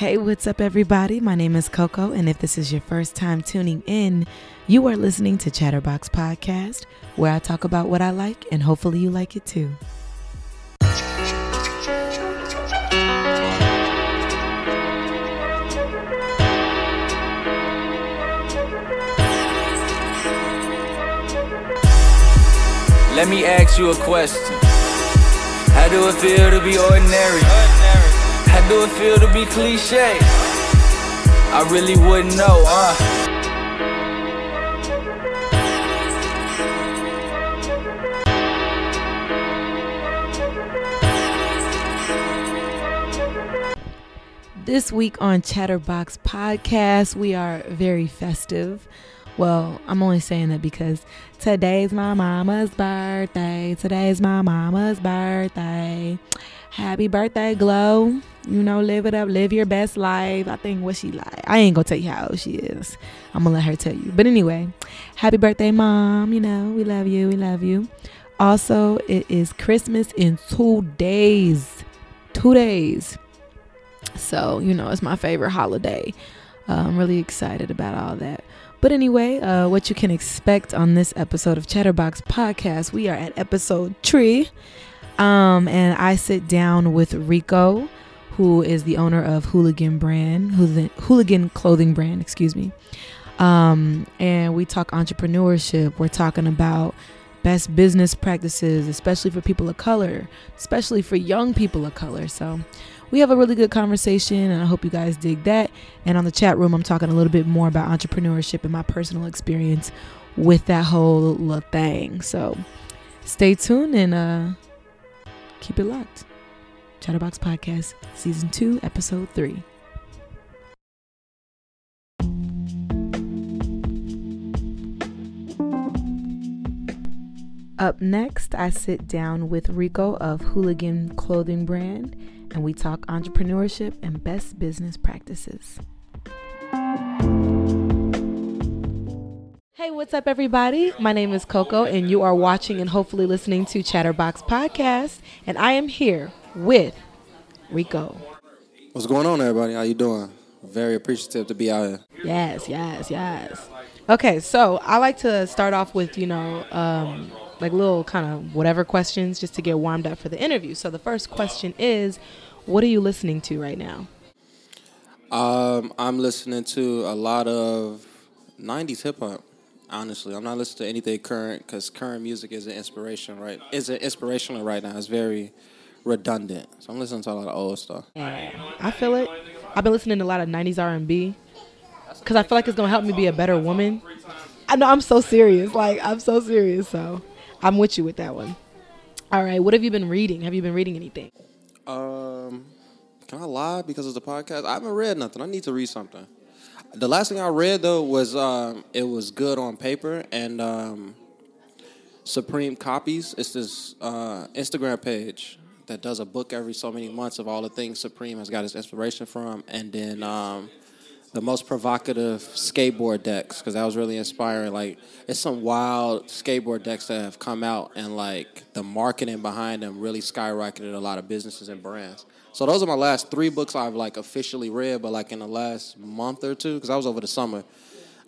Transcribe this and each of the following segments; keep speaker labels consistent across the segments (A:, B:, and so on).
A: Hey, what's up, everybody? My name is Coco, and if this is your first time tuning in, you are listening to Chatterbox Podcast, where I talk about what I like, and hopefully you like it too.
B: Let me ask you a question. How do it feel to be ordinary? How do it feel to be cliche? I really wouldn't know, huh?
A: This week on Chatterbox Podcast, we are very festive. Well, I'm only saying that because today's my mama's birthday. Today's my mama's birthday. Happy birthday, Glow. You know, live it up, live your best life. I think what she like. I ain't gonna tell you how old she is. I'm gonna let her tell you. But anyway, happy birthday, mom. You know, we love you. We love you. Also, it is Christmas in two days. Two days. So, you know, it's my favorite holiday. Uh, I'm really excited about all that. But anyway, uh, what you can expect on this episode of Chatterbox Podcast, we are at episode three. Um, and I sit down with Rico, who is the owner of Hooligan Brand, Hooligan Clothing Brand, excuse me. Um, and we talk entrepreneurship. We're talking about best business practices, especially for people of color, especially for young people of color. So we have a really good conversation, and I hope you guys dig that. And on the chat room, I'm talking a little bit more about entrepreneurship and my personal experience with that whole thing. So stay tuned and uh, keep it locked. Chatterbox Podcast, Season 2, Episode 3. Up next, I sit down with Rico of Hooligan Clothing Brand and we talk entrepreneurship and best business practices. Hey, what's up, everybody? My name is Coco, and you are watching and hopefully listening to Chatterbox Podcast, and I am here with Rico.
C: What's going on, everybody? How you doing? Very appreciative to be out here.
A: Yes, yes, yes. Okay, so I like to start off with you know um, like little kind of whatever questions just to get warmed up for the interview. So the first question is, what are you listening to right now?
C: Um, I'm listening to a lot of '90s hip hop. Honestly, I'm not listening to anything current because current music is an inspiration, right? Is it inspirational right now? It's very redundant. So I'm listening to a lot of old stuff.
A: Yeah, I feel it. I've been listening to a lot of '90s R&B because I feel like it's gonna help me be a better woman. I know I'm so serious. Like I'm so serious. So I'm with you with that one. All right, what have you been reading? Have you been reading anything?
C: Um, can I lie because it's a podcast? I haven't read nothing. I need to read something. The last thing I read though was um, it was good on paper and um, Supreme Copies. It's this uh, Instagram page that does a book every so many months of all the things Supreme has got his inspiration from, and then um, the most provocative skateboard decks because that was really inspiring. Like it's some wild skateboard decks that have come out, and like the marketing behind them really skyrocketed a lot of businesses and brands. So those are my last three books I've like officially read, but like in the last month or two, because I was over the summer.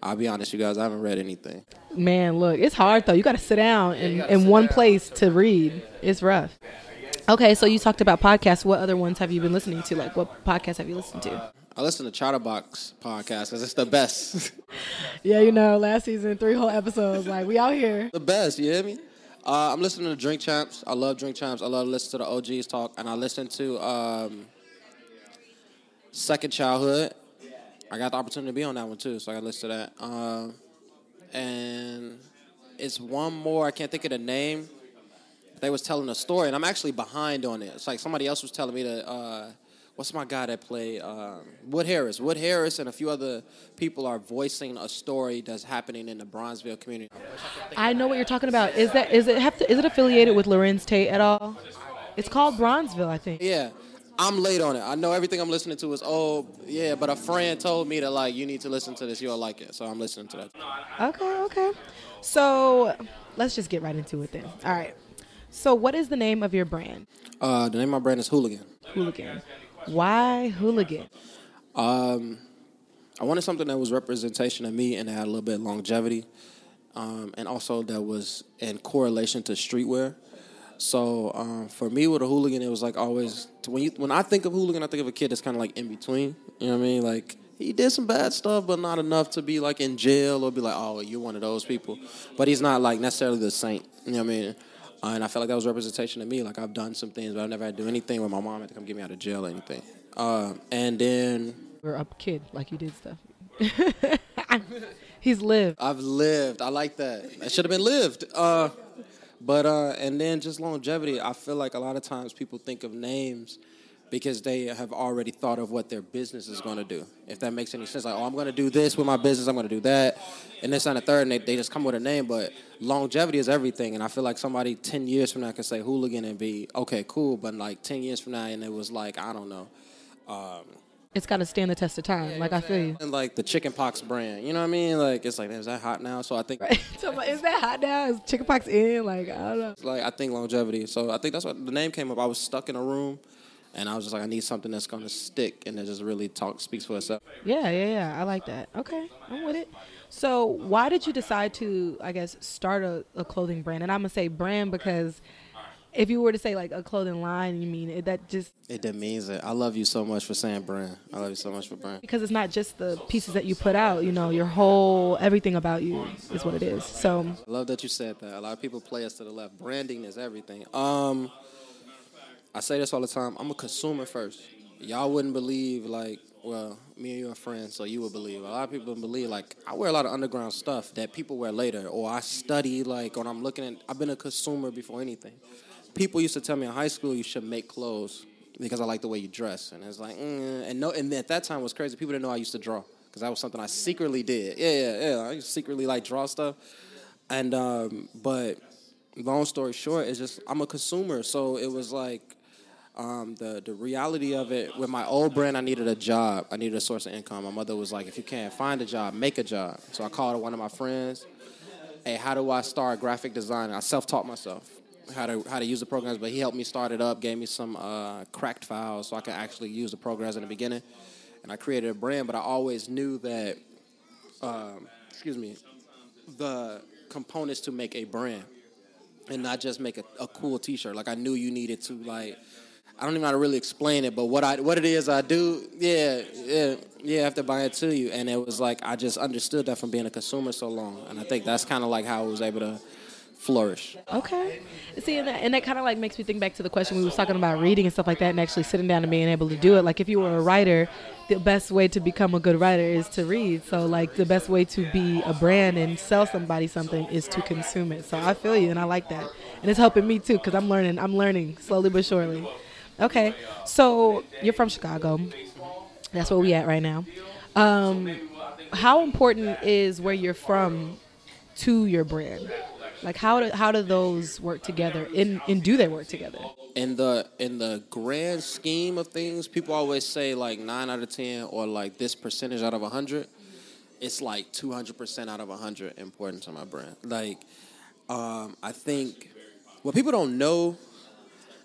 C: I'll be honest, you guys, I haven't read anything.
A: Man, look, it's hard though. You got to sit down in, in one down. place to read. It's rough. Okay, so you talked about podcasts. What other ones have you been listening to? Like, what podcasts have you listened to?
C: I listen to Chatterbox podcast because it's the best.
A: yeah, you know, last season, three whole episodes. Like, we out here.
C: The best, you hear me? Uh, I'm listening to Drink Champs. I love Drink Champs. I love to listen to the OGs talk. And I listen to um, Second Childhood. I got the opportunity to be on that one too, so I got to listen to that. Uh, and it's one more, I can't think of the name. They was telling a story, and I'm actually behind on it. It's like somebody else was telling me to. Uh, what's my guy that play um, Wood Harris? Wood Harris and a few other people are voicing a story that's happening in the Bronzeville community.
A: I know what you're talking about. Is that is it have to, is it affiliated with Larenz Tate at all? It's called Bronzeville, I think.
C: Yeah. I'm late on it. I know everything I'm listening to is old, yeah, but a friend told me that like you need to listen to this. You'll like it, so I'm listening to that.
A: Okay, okay. So let's just get right into it then. All right. So what is the name of your brand?
C: Uh, the name of my brand is Hooligan.
A: Hooligan. Why hooligan?
C: Um, I wanted something that was representation of me and that had a little bit of longevity, um, and also that was in correlation to streetwear. So um, for me, with a hooligan, it was like always when you when I think of hooligan, I think of a kid that's kind of like in between. You know what I mean? Like he did some bad stuff, but not enough to be like in jail or be like, oh, you're one of those people. But he's not like necessarily the saint. You know what I mean? Uh, and I felt like that was representation of me. Like I've done some things, but I've never had to do anything where my mom had to come get me out of jail or anything. Uh, and then
D: we're a kid, like you did stuff. He's lived.
C: I've lived. I like that. That should have been lived. Uh, but uh, and then just longevity. I feel like a lot of times people think of names because they have already thought of what their business is going to do. If that makes any sense, like oh, I'm going to do this with my business. I'm going to do that, and this and the third, and they, they just come with a name. But longevity is everything, and I feel like somebody ten years from now can say hooligan and be okay, cool. But like ten years from now, and it was like I don't know. Um,
D: It's got to stand the test of time. like I feel you.
C: and like the chicken pox brand, you know what I mean? Like it's like is that hot now? So I think
D: so, but is that hot now? Is chickenpox in? Like I don't know.
C: like I think longevity. So I think that's what the name came up. I was stuck in a room, and I was just like, I need something that's gonna stick and that just really talk speaks for itself.
D: Yeah, yeah, yeah. I like that. Okay, I'm with it. So, why did you decide to, I guess, start a, a clothing brand? And I'm gonna say brand because if you were to say like a clothing line, you mean it, that just
C: It demeans it. I love you so much for saying brand. I love you so much for brand.
D: because it's not just the pieces that you put out. You know, your whole everything about you is what it is. So,
C: I love that you said that. A lot of people play us to the left. Branding is everything. Um, I say this all the time. I'm a consumer first. Y'all wouldn't believe like, well, me and you are friends, so you would believe. A lot of people believe like I wear a lot of underground stuff that people wear later, or I study like, or I'm looking at. I've been a consumer before anything. People used to tell me in high school you should make clothes because I like the way you dress, and it's like, mm, and no, and at that time it was crazy. People didn't know I used to draw because that was something I secretly did. Yeah, yeah, yeah. I secretly like draw stuff, and um, but long story short, it's just I'm a consumer, so it was like um, the the reality of it with my old brand, I needed a job. I needed a source of income. My mother was like, if you can't find a job, make a job. So I called one of my friends. Hey, how do I start graphic design? I self taught myself how to how to use the programs, but he helped me start it up, gave me some uh, cracked files so I could actually use the programs in the beginning. And I created a brand, but I always knew that, um, excuse me, the components to make a brand and not just make a, a cool T-shirt. Like I knew you needed to like. I don't even know how to really explain it, but what I what it is I do, yeah, yeah, yeah. I have to buy it to you, and it was like I just understood that from being a consumer so long, and I think that's kind of like how I was able to flourish.
D: Okay. See, and that, and that kind of like makes me think back to the question we was talking about reading and stuff like that, and actually sitting down and being able to do it. Like, if you were a writer, the best way to become a good writer is to read. So, like, the best way to be a brand and sell somebody something is to consume it. So, I feel you, and I like that, and it's helping me too because I'm learning. I'm learning slowly but surely. Okay. So, you're from Chicago. That's where we at right now. Um, how important is where you're from to your brand? Like how do how do those work together? And and do they work together?
C: in the in the grand scheme of things, people always say like nine out of ten or like this percentage out of a hundred. It's like two hundred percent out of hundred important to my brand. Like, um, I think what people don't know,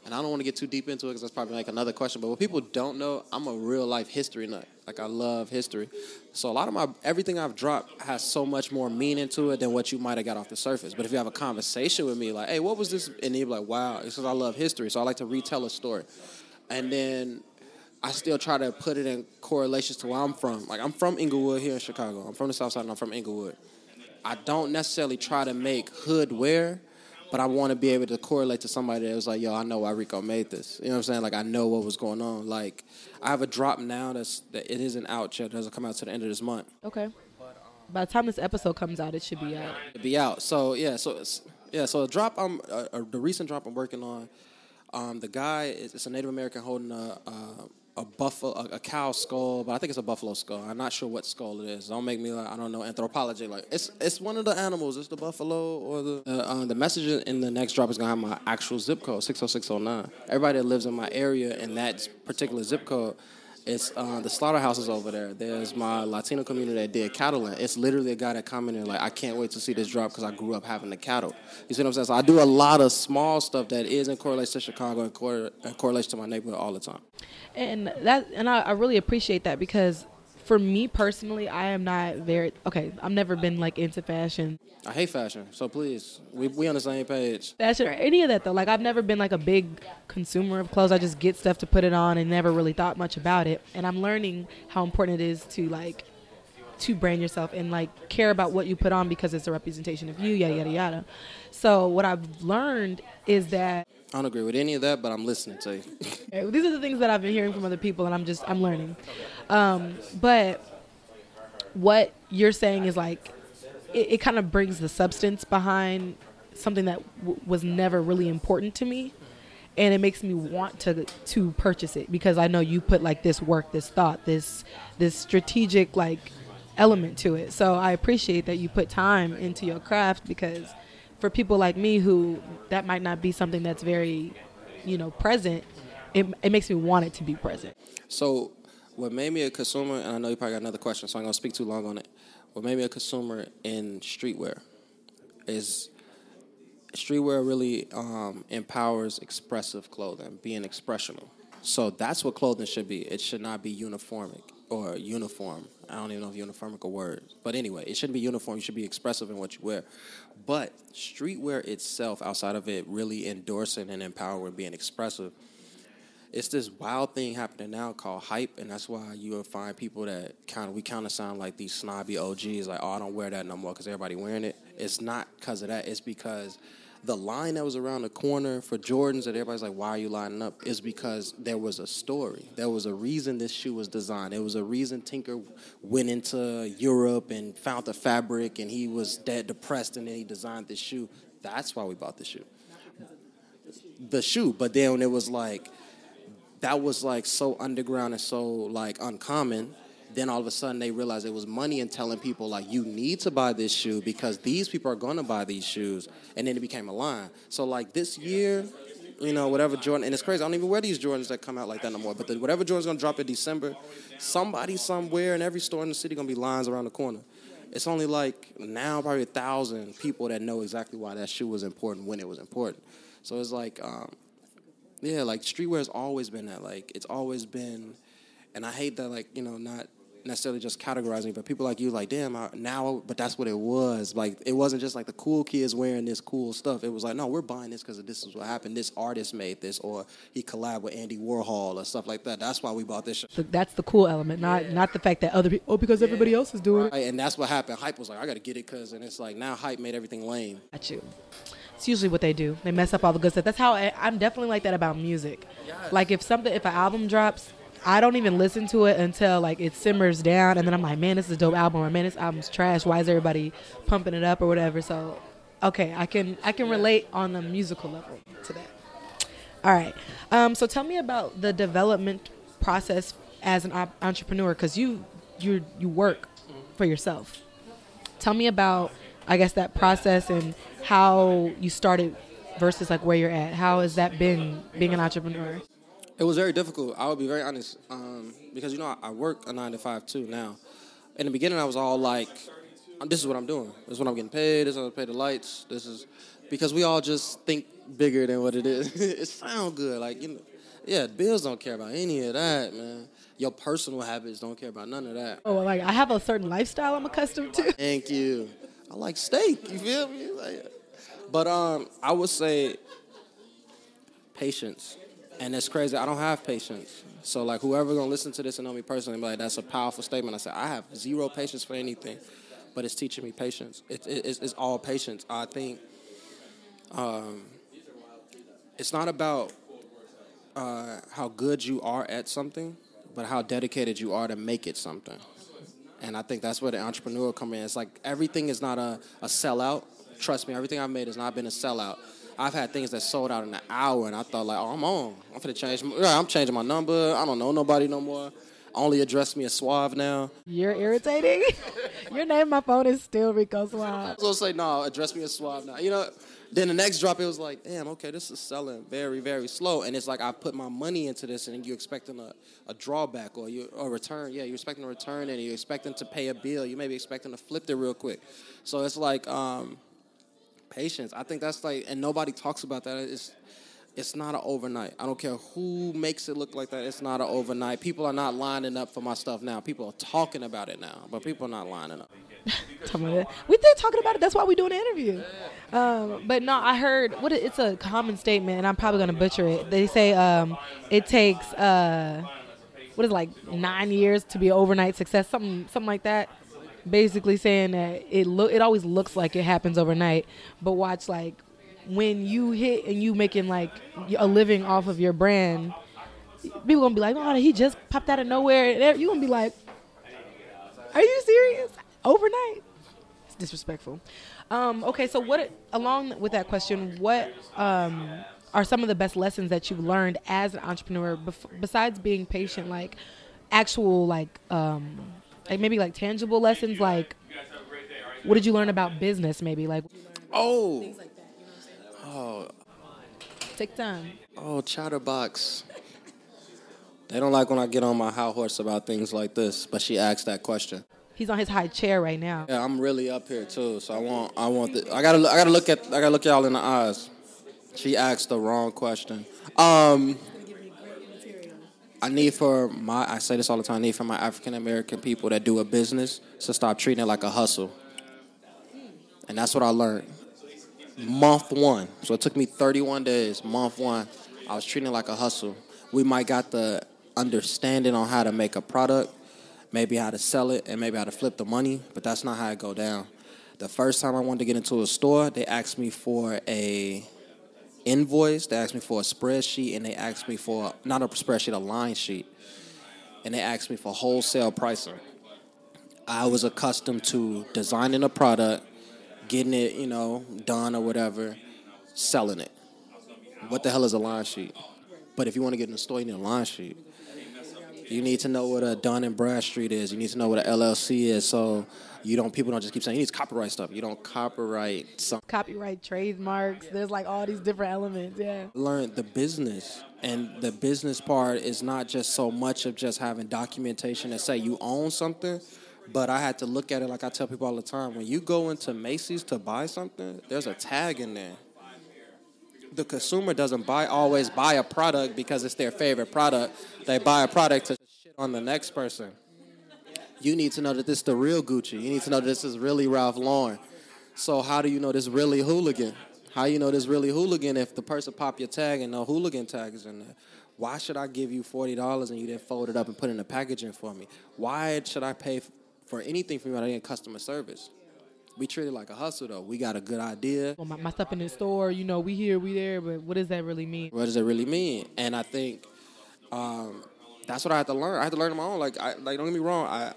C: and I don't want to get too deep into it because that's probably like another question. But what people don't know, I'm a real life history nut. Like I love history, so a lot of my everything I've dropped has so much more meaning to it than what you might have got off the surface. But if you have a conversation with me, like, hey, what was this? And you're like, wow, it's because I love history, so I like to retell a story, and then. I still try to put it in correlations to where I'm from. Like I'm from Englewood here in Chicago. I'm from the South Side and I'm from Englewood. I don't necessarily try to make hood wear, but I want to be able to correlate to somebody that was like, yo, I know why Rico made this. You know what I'm saying? Like I know what was going on. Like I have a drop now that's that it isn't out yet. It doesn't come out to the end of this month.
D: Okay. By the time this episode comes out, it should be out.
C: It'll be out. So yeah, so it's, yeah, so the drop I'm uh, uh, the recent drop I'm working on. Um, the guy is it's a Native American holding a a, a buffalo a, a cow skull, but I think it's a buffalo skull. I'm not sure what skull it is. Don't make me like I don't know anthropology. Like it's it's one of the animals. It's the buffalo or the uh, uh, the message in the next drop is gonna have my actual zip code six zero six zero nine. Everybody that lives in my area in that particular zip code. It's uh, the slaughterhouses over there. There's my Latino community that did cattle. It's literally a guy that commented like, "I can't wait to see this drop because I grew up having the cattle." You see what I'm saying? So I do a lot of small stuff that is in correlation to Chicago and, cor- to my neighborhood all the time.
D: And that, and I, I really appreciate that because for me personally, I am not very okay. I've never been like into fashion,
C: I hate fashion, so please, we we on the same page.
D: fashion or any of that though. Like I've never been like a big consumer of clothes. I just get stuff to put it on and never really thought much about it. And I'm learning how important it is to like to brand yourself and like care about what you put on because it's a representation of you, yada yada yada. So what I've learned is that
C: I don't agree with any of that, but I'm listening to you.
D: Okay, These are the things that I've been hearing from other people, and I'm just I'm learning. Um, but what you're saying is like it, it kind of brings the substance behind something that w- was never really important to me, and it makes me want to to purchase it because I know you put like this work, this thought, this this strategic like element to it. So I appreciate that you put time into your craft because for people like me who that might not be something that's very you know present it, it makes me want it to be present
C: So, what made me a consumer, and I know you probably got another question, so I'm gonna speak too long on it. What made me a consumer in streetwear is streetwear really um, empowers expressive clothing, being expressional. So that's what clothing should be. It should not be uniformic or uniform. I don't even know if uniformic a word, but anyway, it shouldn't be uniform. You should be expressive in what you wear. But streetwear itself, outside of it really endorsing and empowering being expressive, it's this wild thing happening now called hype, and that's why you'll find people that kind of we kind of sound like these snobby OGs, like oh I don't wear that no more because everybody wearing it. It's not because of that. It's because the line that was around the corner for Jordans that everybody's like, why are you lining up? Is because there was a story. There was a reason this shoe was designed. There was a reason Tinker went into Europe and found the fabric, and he was dead depressed, and then he designed this shoe. That's why we bought the shoe. The shoe, but then it was like that was like so underground and so like uncommon. Then all of a sudden they realized it was money in telling people like you need to buy this shoe because these people are gonna buy these shoes, and then it became a line. So like this year, you know whatever Jordan, and it's crazy. I don't even wear these Jordans that come out like that no more. But the, whatever Jordan's gonna drop in December, somebody somewhere in every store in the city gonna be lines around the corner. It's only like now probably a thousand people that know exactly why that shoe was important when it was important. So it's like. Um, yeah, like streetwear has always been that. Like it's always been, and I hate that. Like you know, not necessarily just categorizing, but people like you, like damn, I, now. But that's what it was. Like it wasn't just like the cool kids wearing this cool stuff. It was like, no, we're buying this because this is what happened. This artist made this, or he collabed with Andy Warhol or stuff like that. That's why we bought this.
D: So that's the cool element not not the fact that other people oh because everybody else is doing it
C: and that's what happened. Hype was like, I got to get it because, and it's like now hype made everything lame.
D: at you it's usually what they do they mess up all the good stuff that's how I, i'm definitely like that about music like if something if an album drops I don't even listen to it until like it simmers down, and then I'm like, man, this is a dope album, or man, this album's trash. Why is everybody pumping it up or whatever? So, okay, I can I can relate on a musical level to that. All right, um, so tell me about the development process as an op- entrepreneur, because you you you work for yourself. Tell me about I guess that process and how you started versus like where you're at. How has that been being an entrepreneur?
C: It was very difficult. I would be very honest, um, because you know I, I work a nine to five too now. In the beginning, I was all like, "This is what I'm doing. This is what I'm getting paid. This is how I pay the lights. This is," because we all just think bigger than what it is. it sounds good, like you know. Yeah, bills don't care about any of that, man. Your personal habits don't care about none of that.
D: Oh, like I have a certain lifestyle I'm accustomed to.
C: Thank you. I like steak. You feel me? Like, but um, I would say patience, and it's crazy. I don't have patience. So like, whoever gonna listen to this and know me personally, like, that's a powerful statement. I said I have zero patience for anything, but it's teaching me patience. It, it, it's, it's all patience. I think um, it's not about uh, how good you are at something, but how dedicated you are to make it something. And I think that's where the entrepreneur come in. It's like everything is not a, a sellout. Trust me, everything I've made has not been a sellout. I've had things that sold out in an hour, and I thought like, oh, I'm on. I'm gonna change. My, I'm changing my number. I don't know nobody no more. only address me as Suave now.
D: You're irritating. Your name my phone is still Rico Suave.
C: So say no, address me as Suave now. You know. Then the next drop, it was like, damn, okay, this is selling very, very slow, and it's like I put my money into this, and you're expecting a, a drawback or you a return. Yeah, you're expecting a return, and you're expecting to pay a bill. You may be expecting to flip it real quick. So it's like um, patience. I think that's like, and nobody talks about that. It's it's not an overnight. I don't care who makes it look like that. It's not an overnight. People are not lining up for my stuff now. People are talking about it now, but people are not lining up.
D: we did talking about it. That's why we doing an interview. Um, but no, I heard what it, it's a common statement, and I'm probably gonna butcher it. They say um, it takes uh, what is it, like nine years to be overnight success, something something like that. Basically saying that it look it always looks like it happens overnight, but watch like when you hit and you making like a living off of your brand, people gonna be like, "Oh, he just popped out of nowhere." You gonna be like, "Are you serious?" Overnight? It's disrespectful. Um, okay, so what? Along with that question, what um, are some of the best lessons that you've learned as an entrepreneur, bef- besides being patient? Like actual, like, um, like maybe like tangible lessons. Like, what did you learn about business? Maybe like.
C: Oh. Oh.
D: Take time.
C: Oh, Chatterbox. They don't like when I get on my high horse about things like this, but she asked that question.
D: He's on his high chair right now.
C: Yeah, I'm really up here too, so I want, I want, the, I gotta, look I gotta look at, I gotta look y'all in the eyes. She asked the wrong question. Um, I need for my, I say this all the time. I need for my African American people that do a business to stop treating it like a hustle, and that's what I learned. Month one, so it took me 31 days. Month one, I was treating it like a hustle. We might got the understanding on how to make a product, maybe how to sell it and maybe how to flip the money, but that's not how it go down. The first time I wanted to get into a store, they asked me for a invoice, they asked me for a spreadsheet, and they asked me for not a spreadsheet, a line sheet, and they asked me for wholesale pricing. I was accustomed to designing a product, getting it, you know, done or whatever, selling it. What the hell is a line sheet? But if you want to get in the store, you need a line sheet. You need to know what a Dun and Bradstreet is. You need to know what an LLC is. So you don't people don't just keep saying you need to copyright stuff. You don't copyright some
D: copyright trademarks. There's like all these different elements. Yeah.
C: Learn the business. And the business part is not just so much of just having documentation that say you own something, but I had to look at it like I tell people all the time. When you go into Macy's to buy something, there's a tag in there the consumer doesn't buy always buy a product because it's their favorite product. They buy a product to on the next person. You need to know that this is the real Gucci. You need to know that this is really Ralph Lauren. So how do you know this really hooligan? How you know this really hooligan if the person pop your tag and no hooligan tag is in there? Why should I give you forty dollars and you didn't fold it up and put it in the packaging for me? Why should I pay for anything from you when I didn't customer service? we treat it like a hustle though. We got a good idea.
D: Well, my, my stuff in the store, you know, we here, we there, but what does that really mean?
C: What does it really mean? And I think um, that's what I had to learn. I had to learn on my own. Like, I, like don't get me wrong, I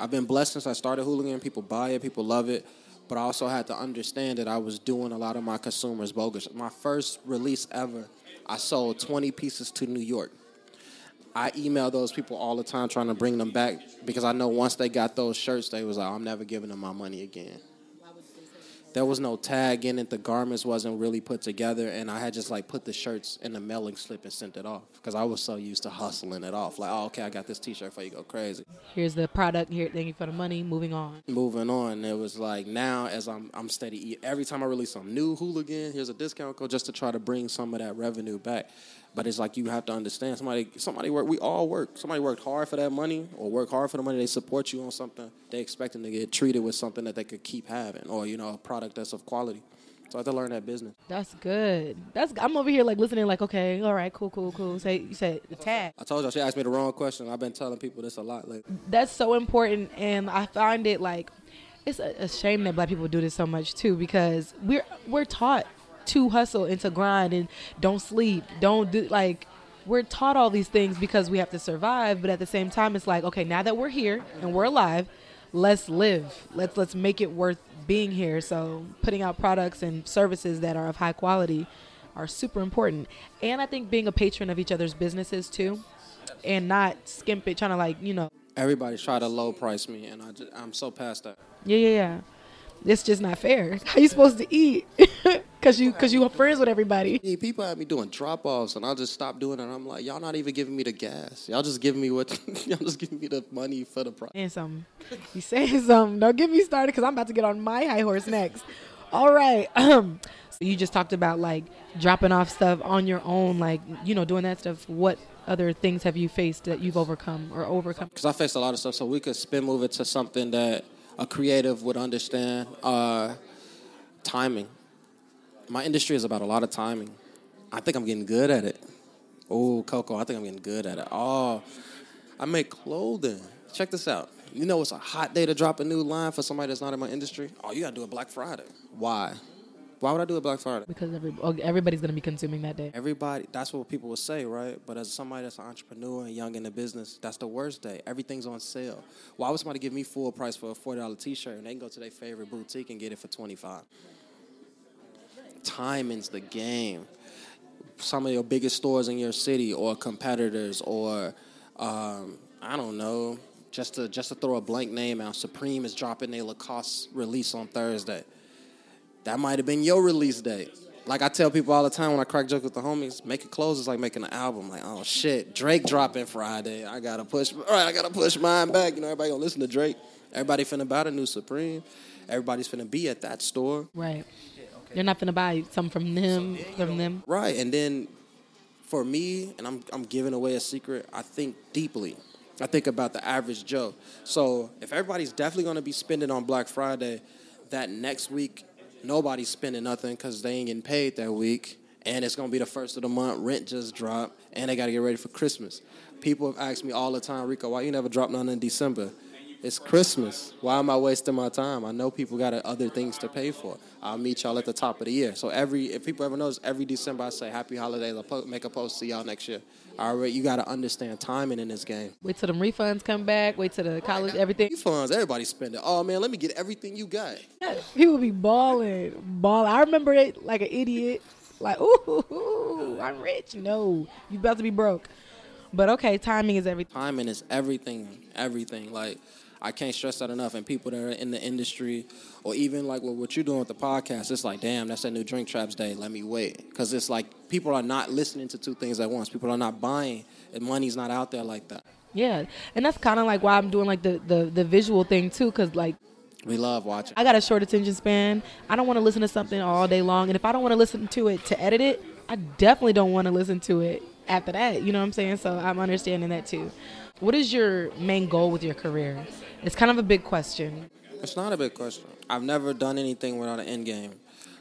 C: I've been blessed since I started hooligan. People buy it, people love it. But I also had to understand that I was doing a lot of my consumers bogus. My first release ever, I sold 20 pieces to New York. I email those people all the time trying to bring them back because I know once they got those shirts, they was like, oh, I'm never giving them my money again. There was no tag in it. The garments wasn't really put together, and I had just like put the shirts in the mailing slip and sent it off because I was so used to hustling it off. Like, oh, okay, I got this T-shirt for you. Go crazy.
D: Here's the product. Here, thank you for the money. Moving on.
C: Moving on. It was like now as I'm I'm steady. Every time I release some new hooligan, here's a discount code just to try to bring some of that revenue back. But it's like you have to understand somebody somebody work we all work. Somebody worked hard for that money or work hard for the money, they support you on something, they expect them to get treated with something that they could keep having or, you know, a product that's of quality. So I have to learn that business.
D: That's good. That's I'm over here like listening, like okay, all right, cool, cool, cool. Say you said the tag.
C: I told you she asked me the wrong question. I've been telling people this a lot lately.
D: That's so important, and I find it like it's a, a shame that black people do this so much too because we're we're taught to hustle and to grind and don't sleep, don't do like we're taught all these things because we have to survive, but at the same time it's like, okay, now that we're here and we're alive, let's live. Let's let's make it worth being here. So putting out products and services that are of high quality are super important. And I think being a patron of each other's businesses too. and not skimp it, trying to like you know.
C: Everybody's trying to low price me, and I just, I'm so past that.
D: Yeah, yeah, yeah. It's just not fair. How you supposed to eat? cause you cause you are friends with everybody.
C: Yeah, people have me doing drop offs, and I'll just stop doing it. I'm like, y'all not even giving me the gas. Y'all just giving me what? y'all just giving me the money for the price.
D: Saying something. You saying something. Don't get me started because I'm about to get on my high horse next. All right. Um, so you just talked about like dropping off stuff on your own, like you know, doing that stuff. What other things have you faced that you've overcome or overcome?
C: Because I faced a lot of stuff, so we could spin move it to something that a creative would understand. Uh, timing. My industry is about a lot of timing. I think I'm getting good at it. Oh, Coco, I think I'm getting good at it. Oh, I make clothing. Check this out. You know it's a hot day to drop a new line for somebody that's not in my industry? Oh, you gotta do it Black Friday. Why? Why would I do a Black Friday?
D: Because every, oh, everybody's gonna be consuming that day.
C: Everybody, that's what people would say, right? But as somebody that's an entrepreneur and young in the business, that's the worst day. Everything's on sale. Why would somebody give me full price for a forty dollar t shirt and they can go to their favorite boutique and get it for twenty five? Timing's the game. Some of your biggest stores in your city, or competitors, or um, I don't know, just to just to throw a blank name out. Supreme is dropping their Lacoste release on Thursday. That might have been your release date. Like I tell people all the time when I crack jokes with the homies, making clothes is like making an album. Like, oh shit, Drake dropping Friday. I gotta push. All right, I gotta push mine back. You know, everybody gonna listen to Drake. Everybody finna buy the new Supreme. Everybody's finna be at that store.
D: Right. They're not gonna buy something from them, from them.
C: Right, and then for me, and I'm I'm giving away a secret. I think deeply. I think about the average Joe. So if everybody's definitely gonna be spending on Black Friday, that next week nobody's spending nothing because they ain't getting paid that week, and it's gonna be the first of the month. Rent just dropped, and they gotta get ready for Christmas. People have asked me all the time, Rico, why you never drop nothing in December? It's Christmas. Why am I wasting my time? I know people got other things to pay for. I'll meet y'all at the top of the year. So every, if people ever notice, every December I say Happy Holidays. Po- make a post to y'all next year. All right, you got to understand timing in this game.
D: Wait till them refunds come back. Wait till the college everything.
C: Refunds, everybody spending. Oh man, let me get everything you got.
D: People be balling, balling. I remember it like an idiot. Like, ooh, I'm rich. No, you about to be broke. But okay, timing is everything.
C: Timing is everything, everything. Like I can't stress that enough. And people that are in the industry, or even like what, what you're doing with the podcast, it's like, damn, that's that new Drink Champs day. Let me wait, because it's like people are not listening to two things at once. People are not buying, and money's not out there like that.
D: Yeah, and that's kind of like why I'm doing like the the, the visual thing too, because like
C: We love watching.
D: I got a short attention span. I don't want to listen to something all day long, and if I don't want to listen to it to edit it, I definitely don't want to listen to it after that. You know what I'm saying? So I'm understanding that too. What is your main goal with your career? It's kind of a big question.
C: It's not a big question. I've never done anything without an end game.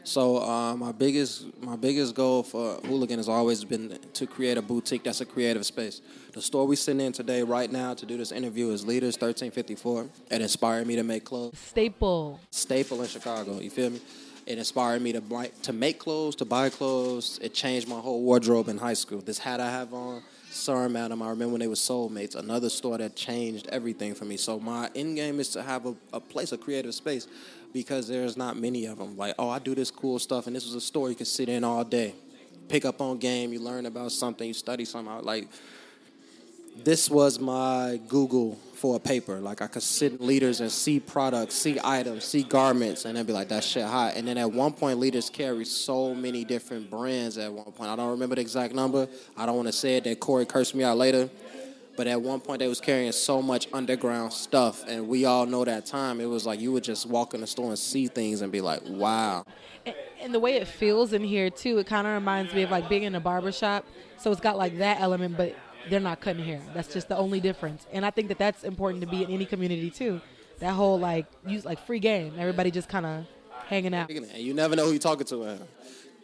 C: So uh, my biggest my biggest goal for Hooligan has always been to create a boutique that's a creative space. The store we sitting in today, right now, to do this interview is Leaders 1354. It inspired me to make clothes.
D: Staple.
C: Staple in Chicago. You feel me? It inspired me to buy, to make clothes, to buy clothes. It changed my whole wardrobe in high school. This hat I have on, Sir Madam, I remember when they were soulmates. Another store that changed everything for me. So my end game is to have a, a place, a creative space, because there's not many of them. Like, oh, I do this cool stuff, and this was a store you could sit in all day, pick up on game, you learn about something, you study something. Like, this was my Google for a paper. Like I could sit in leaders and see products, see items, see garments, and then be like, that shit hot. And then at one point, leaders carried so many different brands at one point. I don't remember the exact number. I don't want to say it. That Corey cursed me out later. But at one point, they was carrying so much underground stuff, and we all know that time. It was like you would just walk in the store and see things and be like, "Wow."
D: And, and the way it feels in here too, it kind of reminds me of like being in a barber shop. So it's got like that element, but they're not cutting hair. That's just the only difference. And I think that that's important to be in any community too. That whole like use like free game. Everybody just kind of hanging out.
C: And you never know who you're talking to. Man.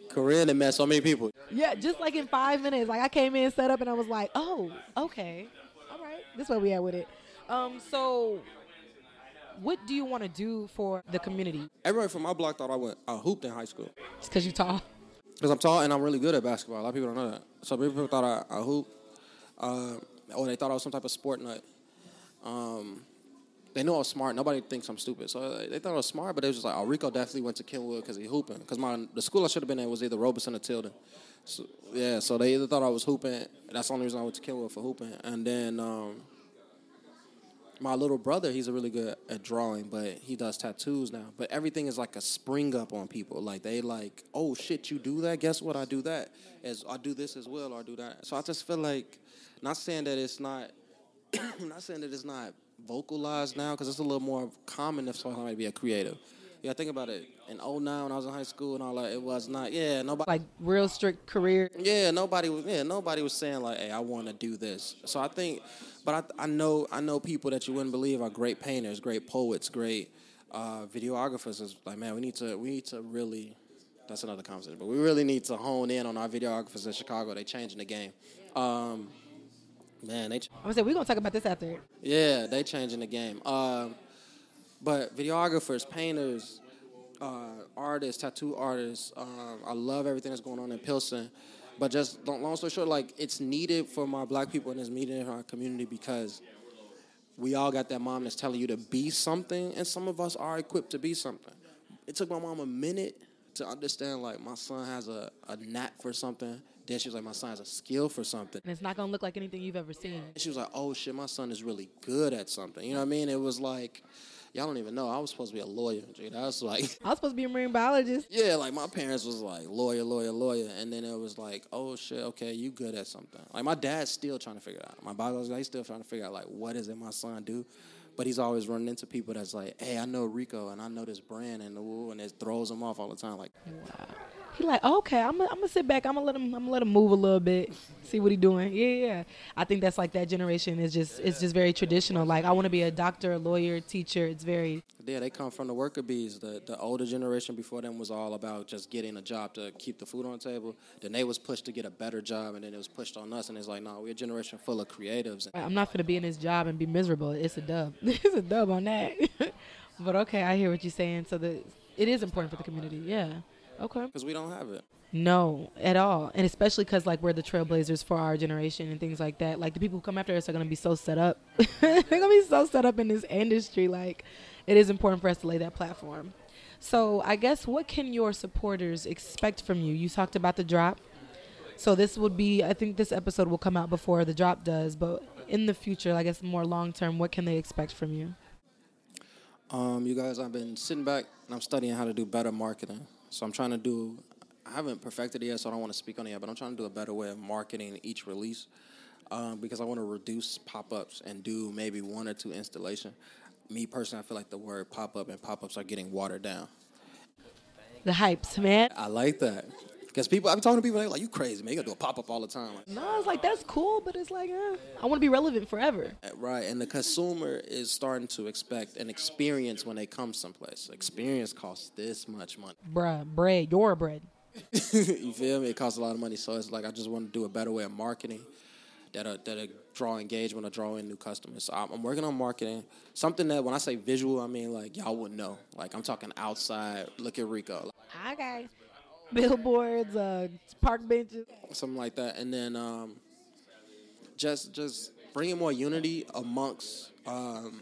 C: Korean and met so many people.
D: Yeah, just like in five minutes. Like I came in, set up, and I was like, oh, okay, all right. This where we at with it. Um, so what do you want to do for the community?
C: Everybody from my block thought I went I hooped in high school
D: Just because you tall.
C: because I'm tall and I'm really good at basketball. A lot of people don't know that. So people thought I, I hoop, uh, or they thought I was some type of sport nut. Um, they know I was smart. Nobody thinks I'm stupid, so they thought I was smart. But it was just like, oh, Rico definitely went to Kenwood because he hooping. Because my the school I should have been at was either Robeson or Tilden. So, yeah, so they either thought I was hooping. That's the only reason I went to Kenwood for hooping. And then um, my little brother, he's a really good at drawing, but he does tattoos now. But everything is like a spring up on people. Like they like, oh shit, you do that? Guess what? I do that. As I do this as well, or I do that. So I just feel like, not saying that it's not, not saying that it's not vocalized now, because it's a little more common if somebody be a creative. Yeah, think about it. In 09 when I was in high school and all that, it was not. Yeah, nobody.
D: Like real strict career.
C: Yeah, nobody was. Yeah, nobody was saying like, "Hey, I want to do this." So I think, but I, I know I know people that you wouldn't believe are great painters, great poets, great uh, videographers. Is like, man, we need to we need to really. That's another conversation, but we really need to hone in on our videographers in Chicago. They're changing the game. Um, man, they.
D: I'm gonna say we're gonna talk about this after.
C: Yeah, they changing the game. Um, but videographers, painters, uh, artists, tattoo artists, um, I love everything that's going on in Pilsen. But just long, long story short, like it's needed for my black people and it's needed in our community because we all got that mom that's telling you to be something, and some of us are equipped to be something. It took my mom a minute to understand like my son has a, a knack for something. Then she was like, my son has a skill for something.
D: And it's not gonna look like anything you've ever seen.
C: And she was like, oh shit, my son is really good at something. You know what I mean? It was like, y'all don't even know. I was supposed to be a lawyer. Dude. I was like,
D: I was supposed to be a marine biologist.
C: yeah, like my parents was like lawyer, lawyer, lawyer, and then it was like, oh shit, okay, you good at something. Like my dad's still trying to figure it out. My biologist, he's still trying to figure out like what is it my son do. But he's always running into people that's like, hey, I know Rico and I know this brand and the woo, and it throws him off all the time. Like,
D: He like, okay, I'm gonna I'm gonna sit back. I'm gonna let him. I'm gonna let him move a little bit, see what he doing. Yeah, yeah. I think that's like that generation is just it's just very traditional. Like I want to be a doctor, a lawyer, teacher. It's very
C: yeah, they come from the worker bees. The the older generation before them was all about just getting a job to keep the food on the table. Then they was pushed to get a better job, and then it was pushed on us. And it's like, no, we're a generation full of creatives.
D: I'm not gonna be in this job and be miserable. It's a dub. it's a dub on that. but okay, I hear what you're saying. So the it is important for the community. Yeah. Okay.
C: Because we don't have it.
D: No, at all, and especially because like we're the trailblazers for our generation and things like that. Like the people who come after us are gonna be so set up. They're gonna be so set up in this industry. Like it is important for us to lay that platform. So I guess what can your supporters expect from you? You talked about the drop. So this would be I think this episode will come out before the drop does, but in the future, I guess more long term, what can they expect from you?
C: Um, you guys, I've been sitting back and I'm studying how to do better marketing. So I'm trying to do. I haven't perfected it yet, so I don't want to speak on it yet. But I'm trying to do a better way of marketing each release um, because I want to reduce pop-ups and do maybe one or two installation. Me personally, I feel like the word pop-up and pop-ups are getting watered down.
D: The hypes, man.
C: I like that because people. I'm talking to people they're like, "You crazy, man? You gotta do a pop-up all the time." Like,
D: No, it's like that's cool, but it's like eh, I want to be relevant forever.
C: Right, and the consumer is starting to expect an experience when they come someplace. Experience costs this much money.
D: Bruh, bread, your bread.
C: you feel me? It costs a lot of money, so it's like I just want to do a better way of marketing that that draw engagement or draw in new customers. So I'm, I'm working on marketing something that when I say visual, I mean like y'all wouldn't know. Like I'm talking outside. Look at Rico,
D: Okay. Billboards, uh, park benches.
C: something like that, and then um, just just bringing more unity amongst. Um,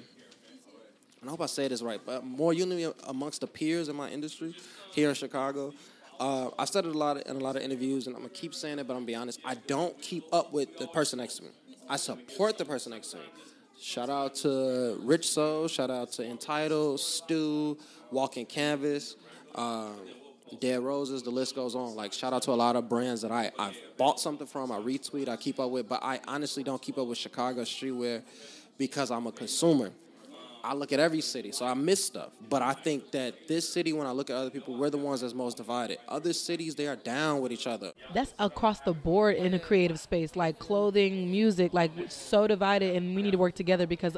C: I hope I say this right, but more unity amongst the peers in my industry here in Chicago. Uh, I said it a lot in a lot of interviews, and I'm gonna keep saying it, but I'm gonna be honest. I don't keep up with the person next to me. I support the person next to me. Shout out to Rich Soul. Shout out to Entitled, Stu, Walking Canvas, um, Dead Roses. The list goes on. Like shout out to a lot of brands that I I bought something from. I retweet. I keep up with, but I honestly don't keep up with Chicago streetwear because I'm a consumer. I look at every city, so I miss stuff. But I think that this city, when I look at other people, we're the ones that's most divided. Other cities, they are down with each other.
D: That's across the board in a creative space, like clothing, music, like so divided, and we need to work together because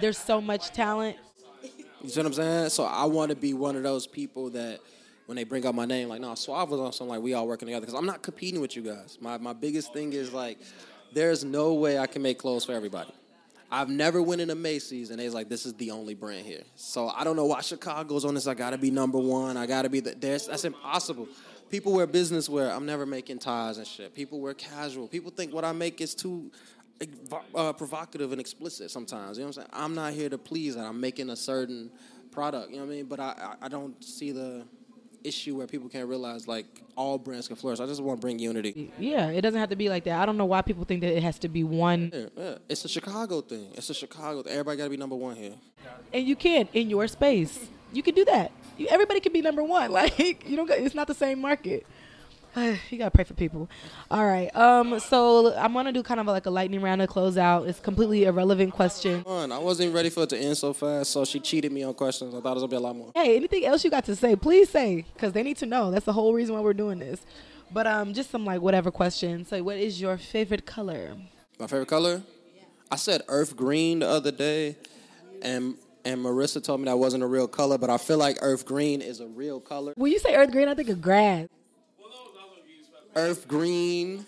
D: there's so much talent.
C: You see what I'm saying? So I want to be one of those people that when they bring up my name, like, no, Suave was on something like we all working together because I'm not competing with you guys. My my biggest thing is like, there's no way I can make clothes for everybody. I've never went in a Macy's and they's like, this is the only brand here. So I don't know why Chicago's on this. I gotta be number one. I gotta be the. There's, that's impossible. People wear business wear. I'm never making ties and shit. People wear casual. People think what I make is too. uh, provocative and explicit sometimes. You know what I'm saying? I'm not here to please that. I'm making a certain product. You know what I mean? But I, I, I don't see the issue where people can't realize like all brands can flourish. I just want to bring unity.
A: Yeah, it doesn't have to be like that. I don't know why people think that it has to be one.
C: Yeah, yeah. It's a Chicago thing. It's a Chicago. Thing. Everybody got to be number one here.
A: And you can in your space. You can do that. You, everybody can be number one. Like you don't. It's not the same market. you gotta pray for people. All right. Um. So I'm gonna do kind of like a lightning round to close out. It's completely irrelevant question.
C: Fun. I wasn't ready for it to end so fast, so she cheated me on questions. I thought it was gonna be a lot more.
A: Hey, anything else you got to say? Please say, because they need to know. That's the whole reason why we're doing this. But um, just some like whatever questions. So, what is your favorite color?
C: My favorite color? I said earth green the other day, and and Marissa told me that wasn't a real color, but I feel like earth green is a real color.
A: When you say earth green, I think of grass
C: earth green,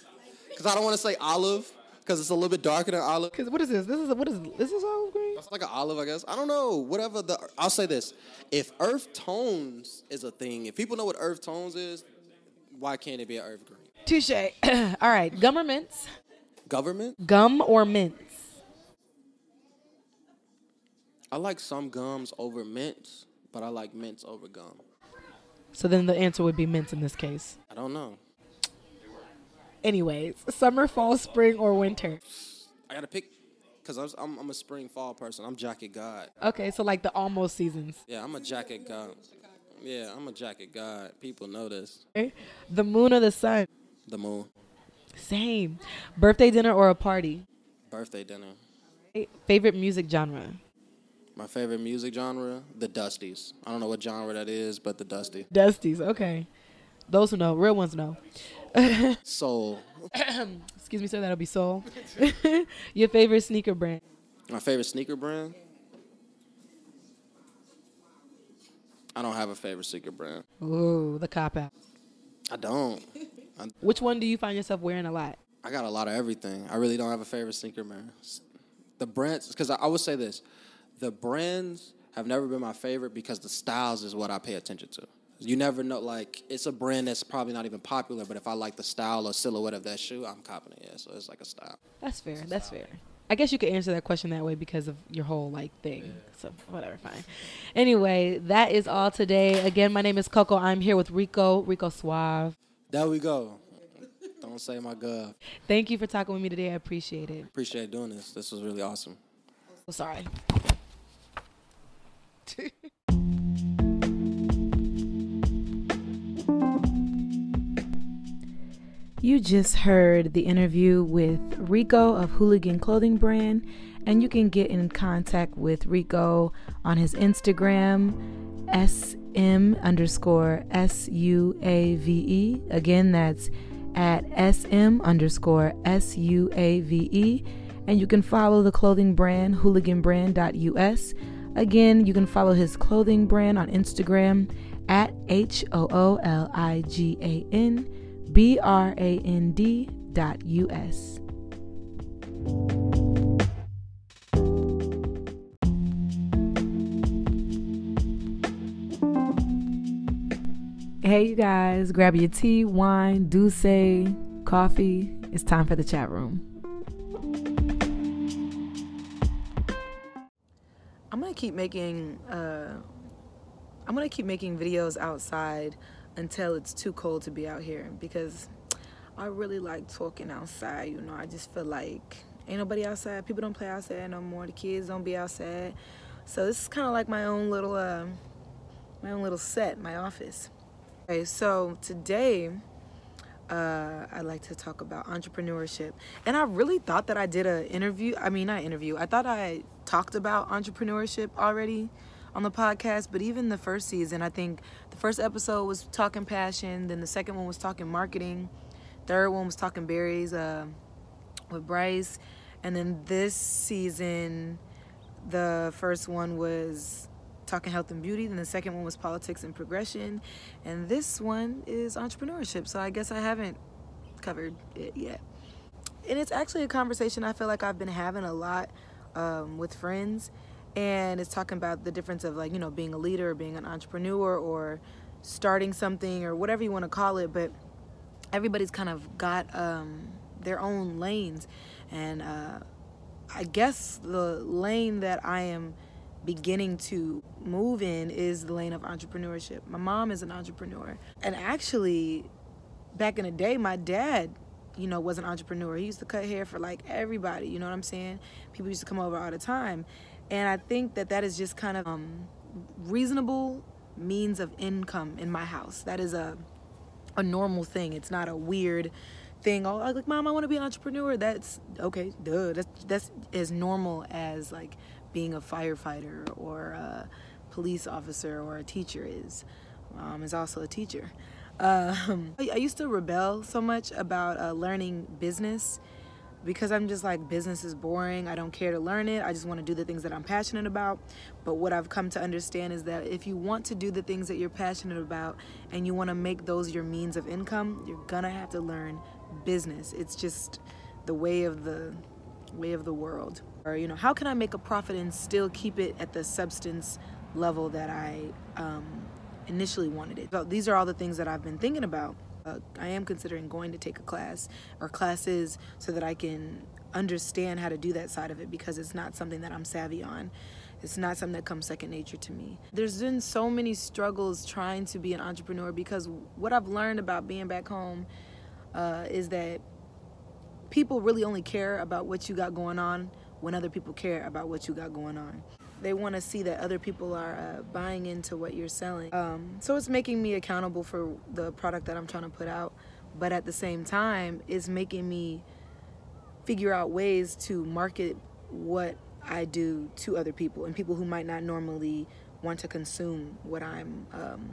C: because I don't want to say olive, because it's a little bit darker than olive.
A: Because what is this? This is a, what is this is olive green?
C: It's like an olive, I guess. I don't know. Whatever the I'll say this: if earth tones is a thing, if people know what earth tones is, why can't it be an earth green?
A: Touche. All right, gum or mints?
C: Government?
A: Gum or mints?
C: I like some gums over mints, but I like mints over gum.
A: So then the answer would be mints in this case.
C: I don't know.
A: Anyways, summer, fall, spring, or winter?
C: I gotta pick because I'm, I'm a spring fall person. I'm jacket god.
A: Okay, so like the almost seasons.
C: Yeah, I'm a jacket god. Yeah, I'm a jacket god. People know this.
A: Okay. The moon or the sun?
C: The moon.
A: Same. Birthday dinner or a party?
C: Birthday dinner.
A: Favorite music genre?
C: My favorite music genre, the Dusties. I don't know what genre that is, but the Dusty.
A: Dusties, okay. Those who know, real ones know.
C: soul.
A: Excuse me, sir. That'll be soul. Your favorite sneaker brand?
C: My favorite sneaker brand? I don't have a favorite sneaker brand.
A: Ooh, the cop out.
C: I don't. I,
A: Which one do you find yourself wearing a lot?
C: I got a lot of everything. I really don't have a favorite sneaker brand. The brands, because I, I would say this, the brands have never been my favorite because the styles is what I pay attention to. You never know. Like it's a brand that's probably not even popular, but if I like the style or silhouette of that shoe, I'm copping it. Yeah, so it's like a style.
A: That's fair. That's fair. I guess you could answer that question that way because of your whole like thing. Yeah. So whatever, fine. Anyway, that is all today. Again, my name is Coco. I'm here with Rico, Rico Suave.
C: There we go. Don't say my god.
A: Thank you for talking with me today. I appreciate it.
C: Appreciate doing this. This was really awesome.
A: Oh, sorry. You just heard the interview with Rico of Hooligan Clothing Brand, and you can get in contact with Rico on his Instagram, sm underscore s u a v e. Again, that's at sm underscore s u a v e. And you can follow the clothing brand, hooliganbrand.us. Again, you can follow his clothing brand on Instagram at H O O L I G A N brand dot us. Hey, you guys, grab your tea, wine, douce, coffee. It's time for the chat room. I'm gonna keep making. Uh, I'm gonna keep making videos outside until it's too cold to be out here because I really like talking outside. You know, I just feel like ain't nobody outside. People don't play outside no more. The kids don't be outside. So this is kind of like my own little, uh, my own little set, my office. Okay, so today uh, I'd like to talk about entrepreneurship. And I really thought that I did an interview. I mean, not interview. I thought I talked about entrepreneurship already on the podcast, but even the first season, I think the first episode was talking passion, then the second one was talking marketing, third one was talking berries uh, with Bryce, and then this season, the first one was talking health and beauty, then the second one was politics and progression, and this one is entrepreneurship. So I guess I haven't covered it yet. And it's actually a conversation I feel like I've been having a lot um, with friends and it's talking about the difference of like you know being a leader or being an entrepreneur or starting something or whatever you want to call it but everybody's kind of got um, their own lanes And uh, I guess the lane that I am beginning to move in is the lane of entrepreneurship. My mom is an entrepreneur. And actually, back in the day, my dad, you know, was an entrepreneur. He used to cut hair for like everybody, you know what I'm saying? People used to come over all the time. And I think that that is just kind of um, reasonable means of income in my house. That is a a normal thing. It's not a weird thing. Oh, like mom, I want to be an entrepreneur. That's okay. Duh. That's that's as normal as like being a firefighter or a police officer or a teacher is. Mom is also a teacher. Um, I, used to rebel so much about uh, learning business because I'm just like business is boring. I don't care to learn it. I just want to do the things that I'm passionate about. But what I've come to understand is that if you want to do the things that you're passionate about and you want to make those your means of income, you're gonna have to learn business. It's just the way of the way of the world. Or you know, how can I make a profit and still keep it at the substance level that I um, initially wanted it? So these are all the things that I've been thinking about. I am considering going to take a class or classes so that I can understand how to do that side of it because it's not something that I'm savvy on. It's not something that comes second nature to me. There's been so many struggles trying to be an entrepreneur because what I've learned about being back home uh, is that people really only care about what you got going on when other people care about what you got going on. They want to see that other people are uh, buying into what you're selling. Um, so it's making me accountable for the product that I'm trying to put out, but at the same time, it's making me figure out ways to market what I do to other people and people who might not normally want to consume what I'm um,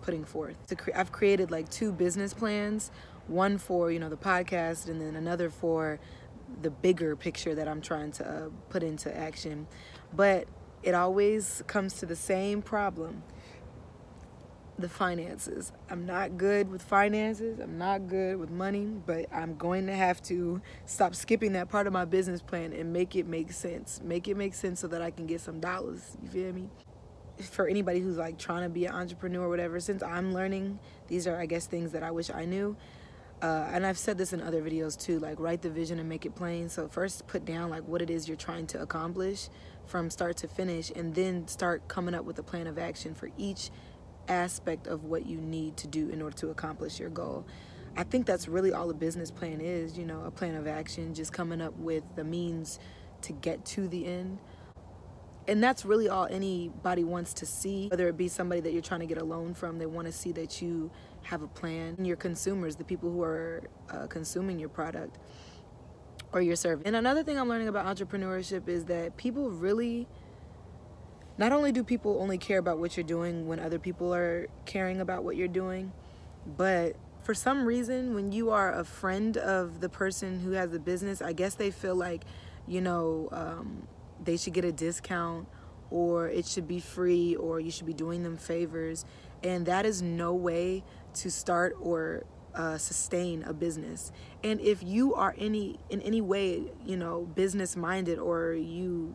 A: putting forth. I've created like two business plans one for you know the podcast and then another for the bigger picture that i'm trying to uh, put into action but it always comes to the same problem the finances. I'm not good with finances. I'm not good with money, but I'm going to have to stop skipping that part of my business plan and make it make sense. Make it make sense so that I can get some dollars. You feel me? For anybody who's like trying to be an entrepreneur or whatever, since I'm learning, these are, I guess, things that I wish I knew. Uh, and I've said this in other videos too, like write the vision and make it plain. So first put down like what it is you're trying to accomplish from start to finish and then start coming up with a plan of action for each aspect of what you need to do in order to accomplish your goal. I think that's really all a business plan is, you know, a plan of action, just coming up with the means to get to the end and that's really all anybody wants to see whether it be somebody that you're trying to get a loan from they want to see that you have a plan your consumers the people who are uh, consuming your product or your service and another thing i'm learning about entrepreneurship is that people really not only do people only care about what you're doing when other people are caring about what you're doing but for some reason when you are a friend of the person who has the business i guess they feel like you know um, they should get a discount or it should be free or you should be doing them favors. And that is no way to start or uh, sustain a business. And if you are any in any way, you know, business minded or you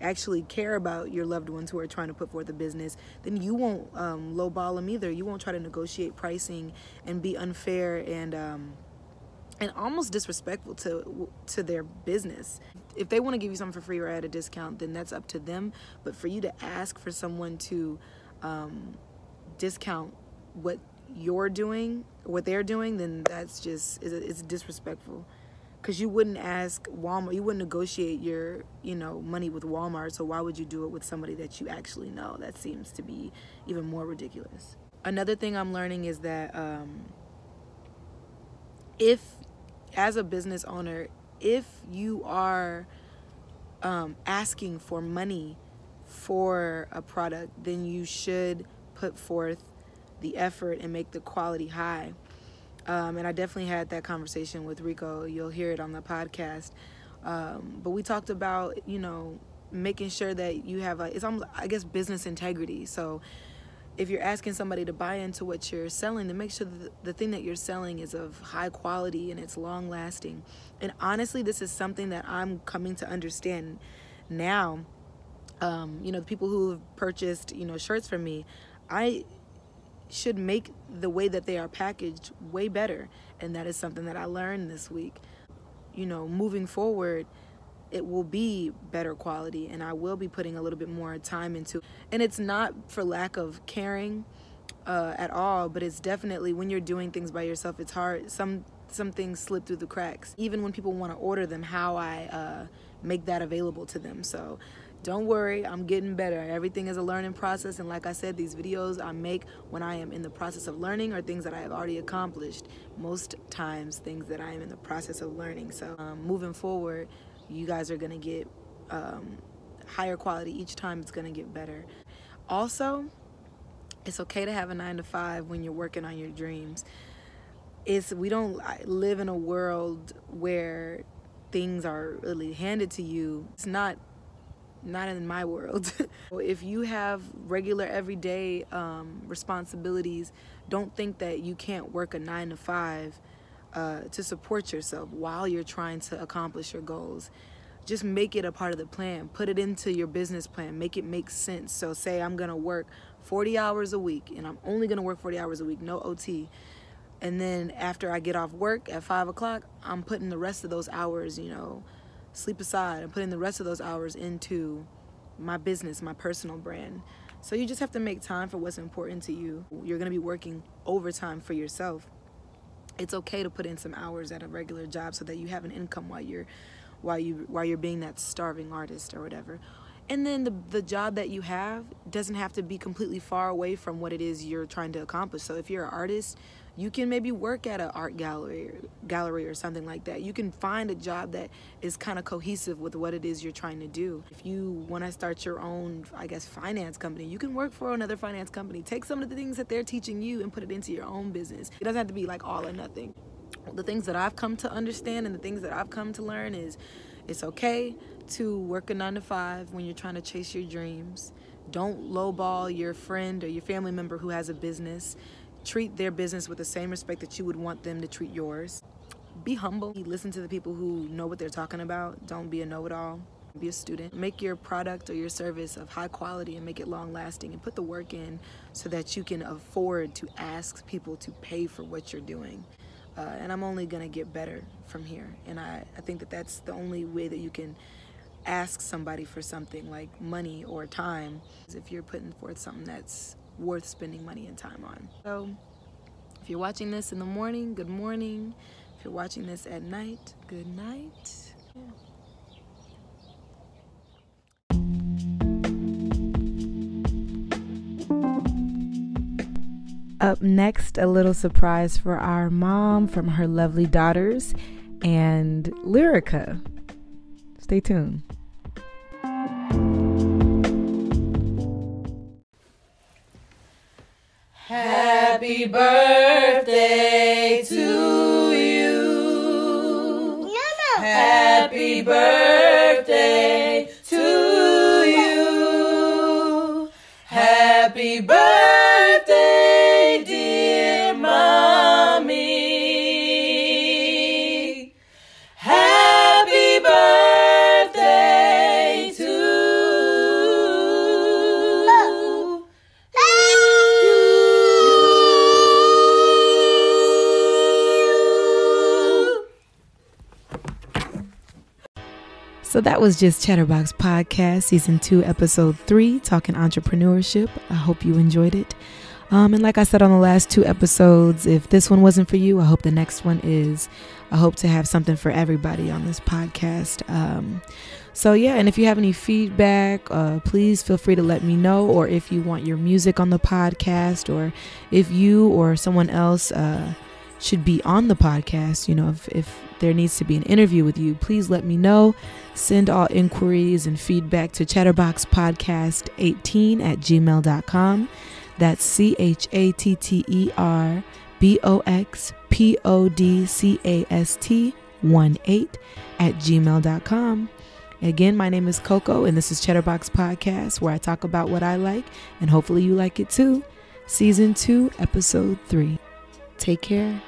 A: actually care about your loved ones who are trying to put forth a business, then you won't um, lowball them either. You won't try to negotiate pricing and be unfair and um, and almost disrespectful to to their business. If they want to give you something for free or at a discount, then that's up to them. But for you to ask for someone to um, discount what you're doing, what they're doing, then that's just it's, disrespectful. Because you wouldn't ask Walmart, you wouldn't negotiate your you know money with Walmart. So why would you do it with somebody that you actually know? That seems to be even more ridiculous. Another thing I'm learning is that. Um, if as a business owner if you are um, asking for money for a product then you should put forth the effort and make the quality high um, and i definitely had that conversation with rico you'll hear it on the podcast um, but we talked about you know making sure that you have a it's almost i guess business integrity so if you're asking somebody to buy into what you're selling, then make sure that the thing that you're selling is of high quality and it's long lasting. And honestly, this is something that I'm coming to understand now. Um, you know, the people who have purchased, you know, shirts from me, I should make the way that they are packaged way better. And that is something that I learned this week. you know, moving forward, it will be better quality and I will be putting a little bit more time into. And it's not for lack of caring uh, at all, but it's definitely when you're doing things by yourself, it's hard. Some some things slip through the cracks. Even when people want to order them, how I uh, make that available to them. So don't worry, I'm getting better. Everything is a learning process. And like I said, these videos I make when I am in the process of learning are things that I have already accomplished. Most times, things that I am in the process of learning. So um, moving forward, you guys are going to get um, higher quality each time, it's going to get better. Also, it's okay to have a nine to five when you're working on your dreams. It's we don't live in a world where things are really handed to you. It's not not in my world. if you have regular everyday um, responsibilities, don't think that you can't work a nine to five uh, to support yourself while you're trying to accomplish your goals. Just make it a part of the plan. Put it into your business plan. Make it make sense. So, say I'm gonna work 40 hours a week, and I'm only gonna work 40 hours a week, no OT. And then after I get off work at five o'clock, I'm putting the rest of those hours, you know, sleep aside and putting the rest of those hours into my business, my personal brand. So you just have to make time for what's important to you. You're going to be working overtime for yourself. It's okay to put in some hours at a regular job so that you have an income while you're while you while you're being that starving artist or whatever. And then the the job that you have doesn't have to be completely far away from what it is you're trying to accomplish. So if you're an artist you can maybe work at an art gallery or, gallery or something like that. You can find a job that is kind of cohesive with what it is you're trying to do. If you want to start your own i guess finance company you can work for another finance company. Take some of the things that they're teaching you and put it into your own business. It doesn't have to be like all or nothing. The things that i've come to understand and the things that i've come to learn is it's okay to work a nine to five when you're trying to chase your dreams. Don't lowball your friend or your family member who has a business treat their business with the same respect that you would want them to treat yours. Be humble. Listen to the people who know what they're talking about. Don't be a know it all. Be a student. Make your product or your service of high quality and make it long lasting and put the work in so that you can afford to ask people to pay for what you're doing. Uh, and I'm only going to get better from here. And I, I think that that's the only way that you can ask somebody for something like money or time if you're putting forth something that's worth spending money and time on. So if you're watching this in the morning, good morning. If you're watching this at night, good night. Yeah. Up next, a little surprise for our mom from her lovely daughters and Lyrica. Stay tuned. Happy birthday to you. Happy birthday that was just Chatterbox Podcast, Season 2, Episode 3, talking entrepreneurship. I hope you enjoyed it. Um, and like I said on the last two episodes, if this one wasn't for you, I hope the next one is. I hope to have something for everybody on this podcast. Um, so, yeah, and if you have any feedback, uh, please feel free to let me know. Or if you want your music on the podcast, or if you or someone else uh, should be on the podcast, you know, if, if there needs to be an interview with you, please let me know. Send all inquiries and feedback to chatterboxpodcast18 at gmail.com. That's C H A T T E R B O X P O D C A S T 1 8 at gmail.com. Again, my name is Coco, and this is Chatterbox Podcast, where I talk about what I like, and hopefully you like it too. Season 2, Episode 3. Take care